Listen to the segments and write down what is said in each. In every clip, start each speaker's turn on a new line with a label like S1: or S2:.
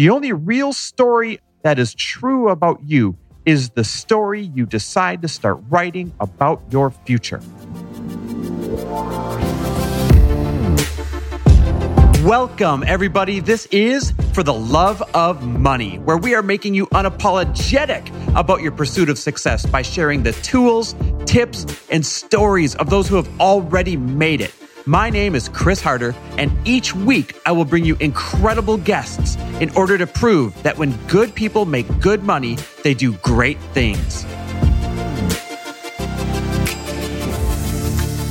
S1: The only real story that is true about you is the story you decide to start writing about your future. Welcome, everybody. This is For the Love of Money, where we are making you unapologetic about your pursuit of success by sharing the tools, tips, and stories of those who have already made it. My name is Chris Harder, and each week I will bring you incredible guests in order to prove that when good people make good money, they do great things.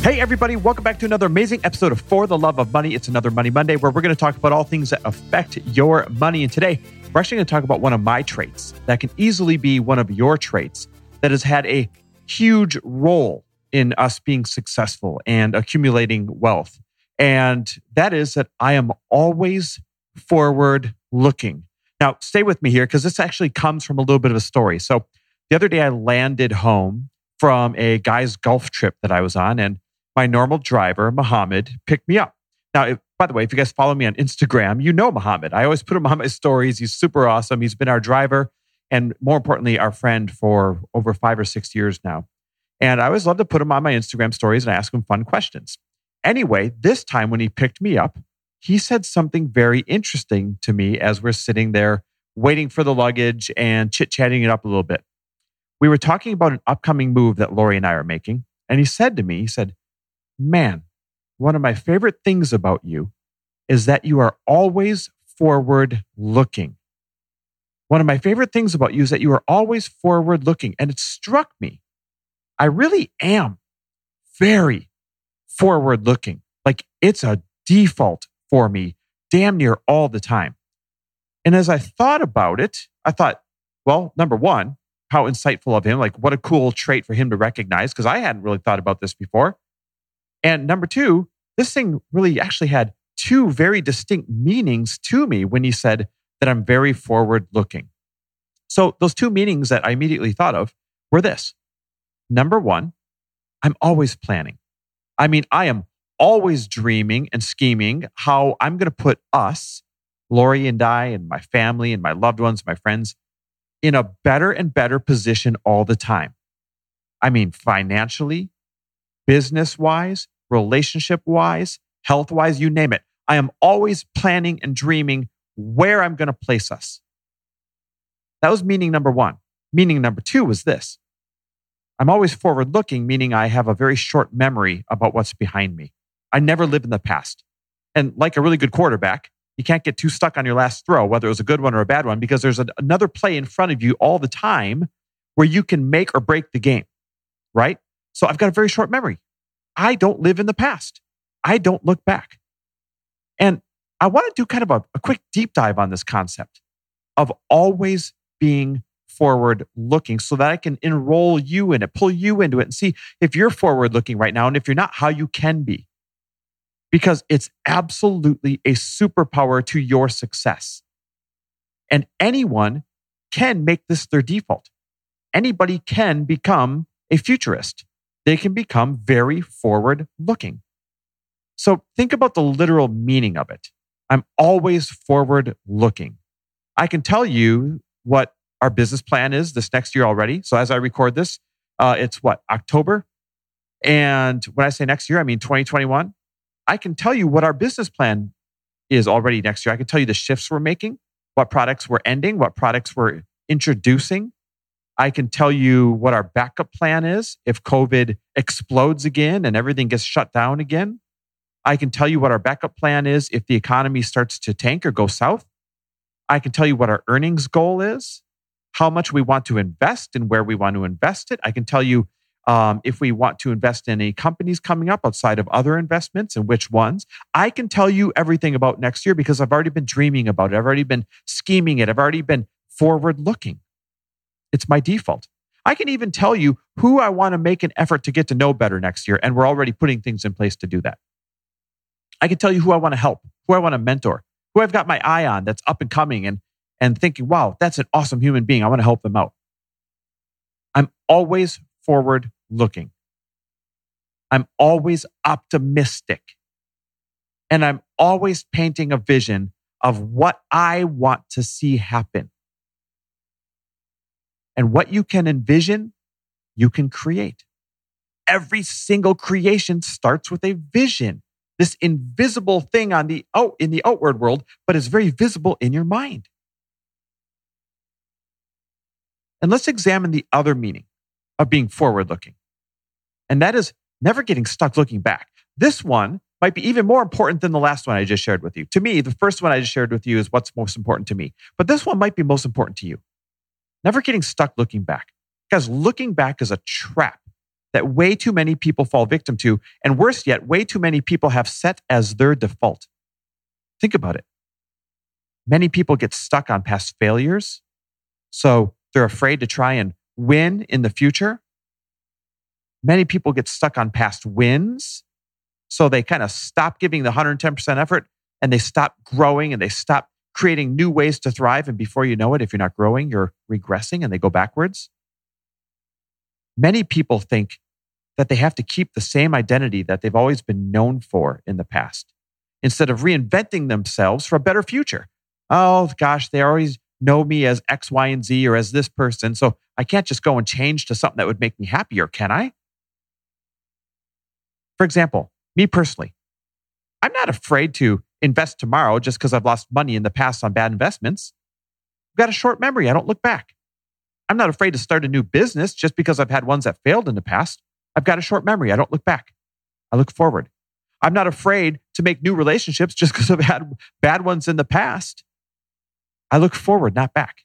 S1: Hey, everybody, welcome back to another amazing episode of For the Love of Money. It's another Money Monday where we're going to talk about all things that affect your money. And today, we're actually going to talk about one of my traits that can easily be one of your traits that has had a huge role in us being successful and accumulating wealth. And that is that I am always forward looking. Now, stay with me here because this actually comes from a little bit of a story. So, the other day I landed home from a guy's golf trip that I was on, and my normal driver, Muhammad, picked me up. Now, if, by the way, if you guys follow me on Instagram, you know Muhammad. I always put him on my stories. He's super awesome. He's been our driver and more importantly, our friend for over five or six years now. And I always love to put him on my Instagram stories and ask him fun questions. Anyway, this time when he picked me up, he said something very interesting to me as we're sitting there waiting for the luggage and chit chatting it up a little bit. We were talking about an upcoming move that Lori and I are making. And he said to me, he said, Man, one of my favorite things about you is that you are always forward looking. One of my favorite things about you is that you are always forward looking. And it struck me. I really am very forward looking. Like it's a default for me damn near all the time. And as I thought about it, I thought, well, number one, how insightful of him. Like, what a cool trait for him to recognize because I hadn't really thought about this before. And number two, this thing really actually had two very distinct meanings to me when he said that I'm very forward looking. So, those two meanings that I immediately thought of were this number one, I'm always planning. I mean, I am always dreaming and scheming how I'm going to put us, Lori and I, and my family and my loved ones, my friends, in a better and better position all the time. I mean, financially, business wise, relationship wise, health wise, you name it. I am always planning and dreaming where I'm going to place us. That was meaning number one. Meaning number two was this I'm always forward looking, meaning I have a very short memory about what's behind me. I never live in the past. And like a really good quarterback, you can't get too stuck on your last throw, whether it was a good one or a bad one, because there's a, another play in front of you all the time where you can make or break the game, right? So I've got a very short memory. I don't live in the past. I don't look back. And I want to do kind of a, a quick deep dive on this concept of always being forward looking so that I can enroll you in it, pull you into it, and see if you're forward looking right now. And if you're not, how you can be. Because it's absolutely a superpower to your success. And anyone can make this their default. Anybody can become a futurist they can become very forward looking. So think about the literal meaning of it. I'm always forward looking. I can tell you what our business plan is this next year already. So as I record this, uh, it's what, October? And when I say next year, I mean 2021. I can tell you what our business plan is already next year. I can tell you the shifts we're making, what products we're ending, what products we're introducing, I can tell you what our backup plan is if COVID explodes again and everything gets shut down again. I can tell you what our backup plan is if the economy starts to tank or go south. I can tell you what our earnings goal is, how much we want to invest and where we want to invest it. I can tell you um, if we want to invest in any companies coming up outside of other investments and which ones. I can tell you everything about next year because I've already been dreaming about it. I've already been scheming it. I've already been forward looking. It's my default. I can even tell you who I want to make an effort to get to know better next year. And we're already putting things in place to do that. I can tell you who I want to help, who I want to mentor, who I've got my eye on that's up and coming and, and thinking, wow, that's an awesome human being. I want to help them out. I'm always forward looking. I'm always optimistic. And I'm always painting a vision of what I want to see happen. And what you can envision, you can create. Every single creation starts with a vision, this invisible thing on the out in the outward world, but is very visible in your mind. And let's examine the other meaning of being forward looking. And that is never getting stuck looking back. This one might be even more important than the last one I just shared with you. To me, the first one I just shared with you is what's most important to me. But this one might be most important to you. Never getting stuck looking back. Because looking back is a trap that way too many people fall victim to. And worse yet, way too many people have set as their default. Think about it. Many people get stuck on past failures. So they're afraid to try and win in the future. Many people get stuck on past wins. So they kind of stop giving the 110% effort and they stop growing and they stop creating new ways to thrive. And before you know it, if you're not growing, you're regressing and they go backwards. Many people think that they have to keep the same identity that they've always been known for in the past instead of reinventing themselves for a better future. Oh gosh, they always know me as X, Y, and Z or as this person. So I can't just go and change to something that would make me happier, can I? For example, me personally, I'm not afraid to invest tomorrow just because I've lost money in the past on bad investments. I've got a short memory. I don't look back. I'm not afraid to start a new business just because I've had ones that failed in the past. I've got a short memory. I don't look back. I look forward. I'm not afraid to make new relationships just because I've had bad ones in the past. I look forward, not back.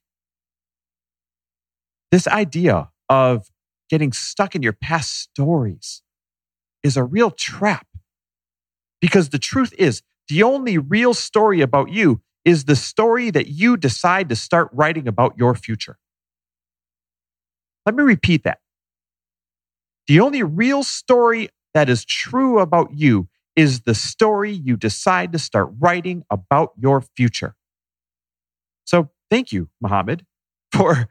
S1: This idea of getting stuck in your past stories is a real trap because the truth is, the only real story about you is the story that you decide to start writing about your future. Let me repeat that. The only real story that is true about you is the story you decide to start writing about your future. So thank you, Mohammed, for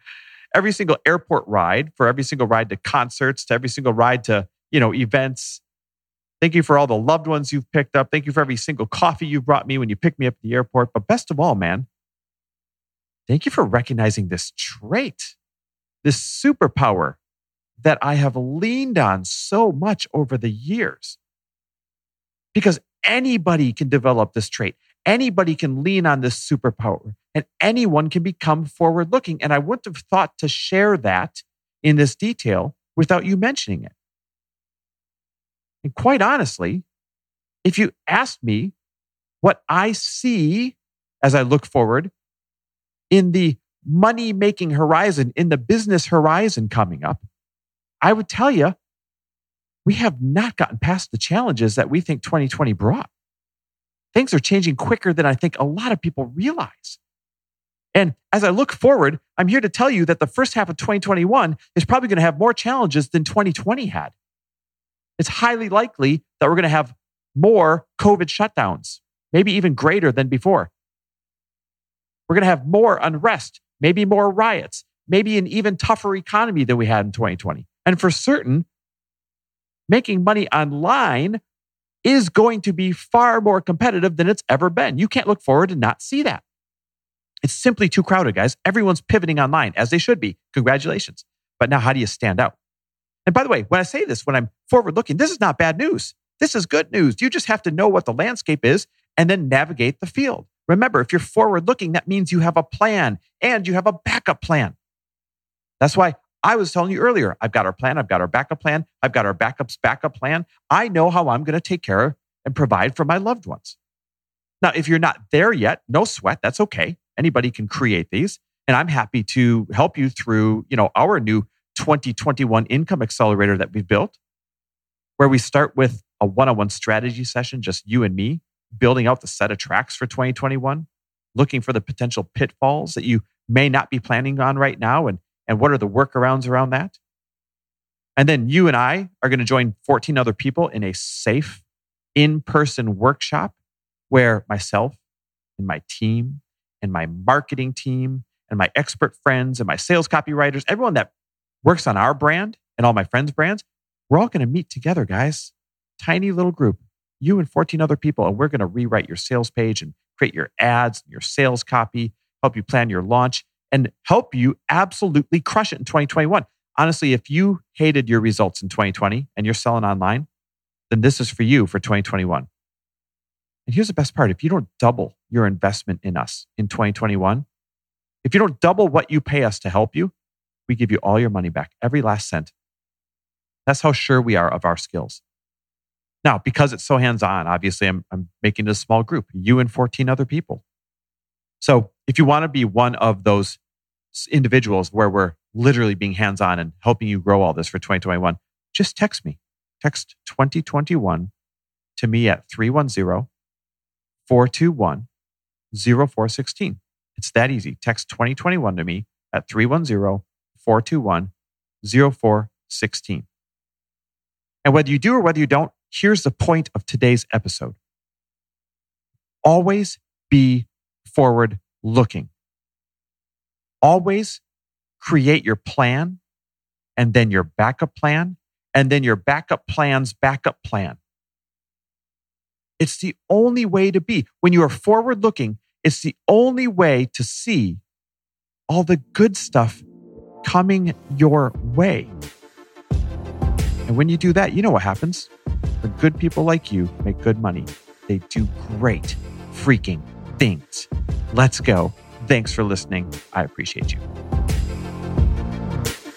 S1: every single airport ride, for every single ride to concerts, to every single ride to, you know, events. Thank you for all the loved ones you've picked up. Thank you for every single coffee you brought me when you picked me up at the airport. But best of all, man, thank you for recognizing this trait, this superpower that I have leaned on so much over the years. Because anybody can develop this trait. Anybody can lean on this superpower and anyone can become forward looking. And I wouldn't have thought to share that in this detail without you mentioning it. And quite honestly, if you asked me what I see as I look forward in the money making horizon, in the business horizon coming up, I would tell you we have not gotten past the challenges that we think 2020 brought. Things are changing quicker than I think a lot of people realize. And as I look forward, I'm here to tell you that the first half of 2021 is probably going to have more challenges than 2020 had. It's highly likely that we're going to have more COVID shutdowns, maybe even greater than before. We're going to have more unrest, maybe more riots, maybe an even tougher economy than we had in 2020. And for certain, making money online is going to be far more competitive than it's ever been. You can't look forward and not see that. It's simply too crowded, guys. Everyone's pivoting online as they should be. Congratulations. But now, how do you stand out? And by the way, when I say this, when I'm forward looking, this is not bad news. This is good news. You just have to know what the landscape is and then navigate the field. Remember, if you're forward looking, that means you have a plan and you have a backup plan. That's why I was telling you earlier, I've got our plan, I've got our backup plan, I've got our backup's backup plan. I know how I'm going to take care of and provide for my loved ones. Now, if you're not there yet, no sweat. That's okay. Anybody can create these. And I'm happy to help you through, you know, our new 2021 income accelerator that we've built, where we start with a one-on-one strategy session, just you and me, building out the set of tracks for 2021, looking for the potential pitfalls that you may not be planning on right now and, and what are the workarounds around that. And then you and I are going to join 14 other people in a safe in-person workshop where myself and my team and my marketing team and my expert friends and my sales copywriters, everyone that works on our brand and all my friends' brands, we're all going to meet together, guys. Tiny little group. you and 14 other people, and we're going to rewrite your sales page and create your ads, and your sales copy, help you plan your launch, and help you absolutely crush it in 2021. Honestly, if you hated your results in 2020 and you're selling online, then this is for you for 2021. And here's the best part if you don't double your investment in us in 2021, if you don't double what you pay us to help you, we give you all your money back, every last cent. That's how sure we are of our skills. Now, because it's so hands on, obviously, I'm, I'm making it a small group, you and 14 other people. So if you want to be one of those individuals where we're literally being hands on and helping you grow all this for 2021, just text me. Text 2021 to me at 310 421 0416. It's that easy. Text 2021 to me at 310 421 0416. And whether you do or whether you don't, here's the point of today's episode. Always be forward looking. Always create your plan and then your backup plan and then your backup plan's backup plan. It's the only way to be. When you are forward looking, it's the only way to see all the good stuff coming your way. And when you do that, you know what happens. The good people like you make good money. They do great freaking things. Let's go. Thanks for listening. I appreciate you.